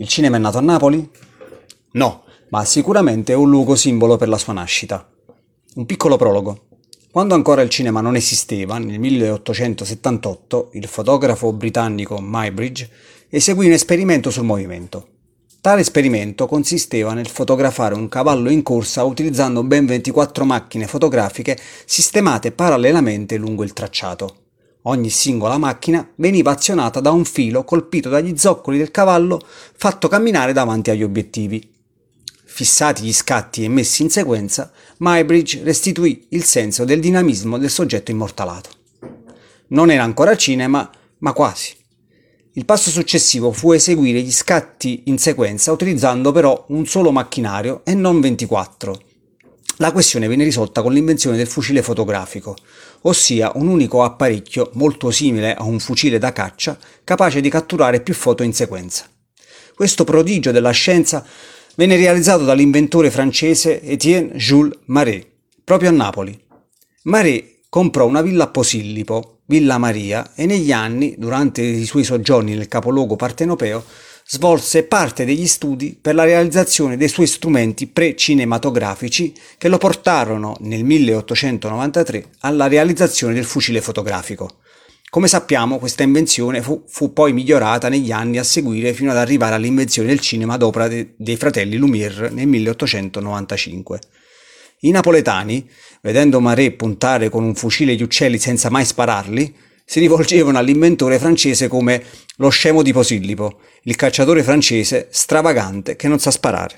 Il cinema è nato a Napoli? No, ma sicuramente è un luogo simbolo per la sua nascita. Un piccolo prologo. Quando ancora il cinema non esisteva, nel 1878, il fotografo britannico Muybridge eseguì un esperimento sul movimento. Tale esperimento consisteva nel fotografare un cavallo in corsa utilizzando ben 24 macchine fotografiche sistemate parallelamente lungo il tracciato. Ogni singola macchina veniva azionata da un filo colpito dagli zoccoli del cavallo fatto camminare davanti agli obiettivi. Fissati gli scatti e messi in sequenza, Muybridge restituì il senso del dinamismo del soggetto immortalato. Non era ancora cinema, ma quasi. Il passo successivo fu eseguire gli scatti in sequenza utilizzando però un solo macchinario e non 24, la questione venne risolta con l'invenzione del fucile fotografico, ossia un unico apparecchio molto simile a un fucile da caccia capace di catturare più foto in sequenza. Questo prodigio della scienza venne realizzato dall'inventore francese Étienne Jules Marais, proprio a Napoli. Marais comprò una villa a Posillipo, Villa Maria, e negli anni, durante i suoi soggiorni nel capoluogo partenopeo, svolse parte degli studi per la realizzazione dei suoi strumenti pre-cinematografici che lo portarono nel 1893 alla realizzazione del fucile fotografico. Come sappiamo, questa invenzione fu, fu, poi migliorata negli anni a seguire fino ad arrivare all'invenzione del cinema ad opera de, dei fratelli Lumière nel 1895. I napoletani, vedendo Marais puntare con un fucile gli uccelli senza mai spararli, si rivolgevano all'inventore francese come lo scemo di Posillipo, il cacciatore francese stravagante che non sa sparare.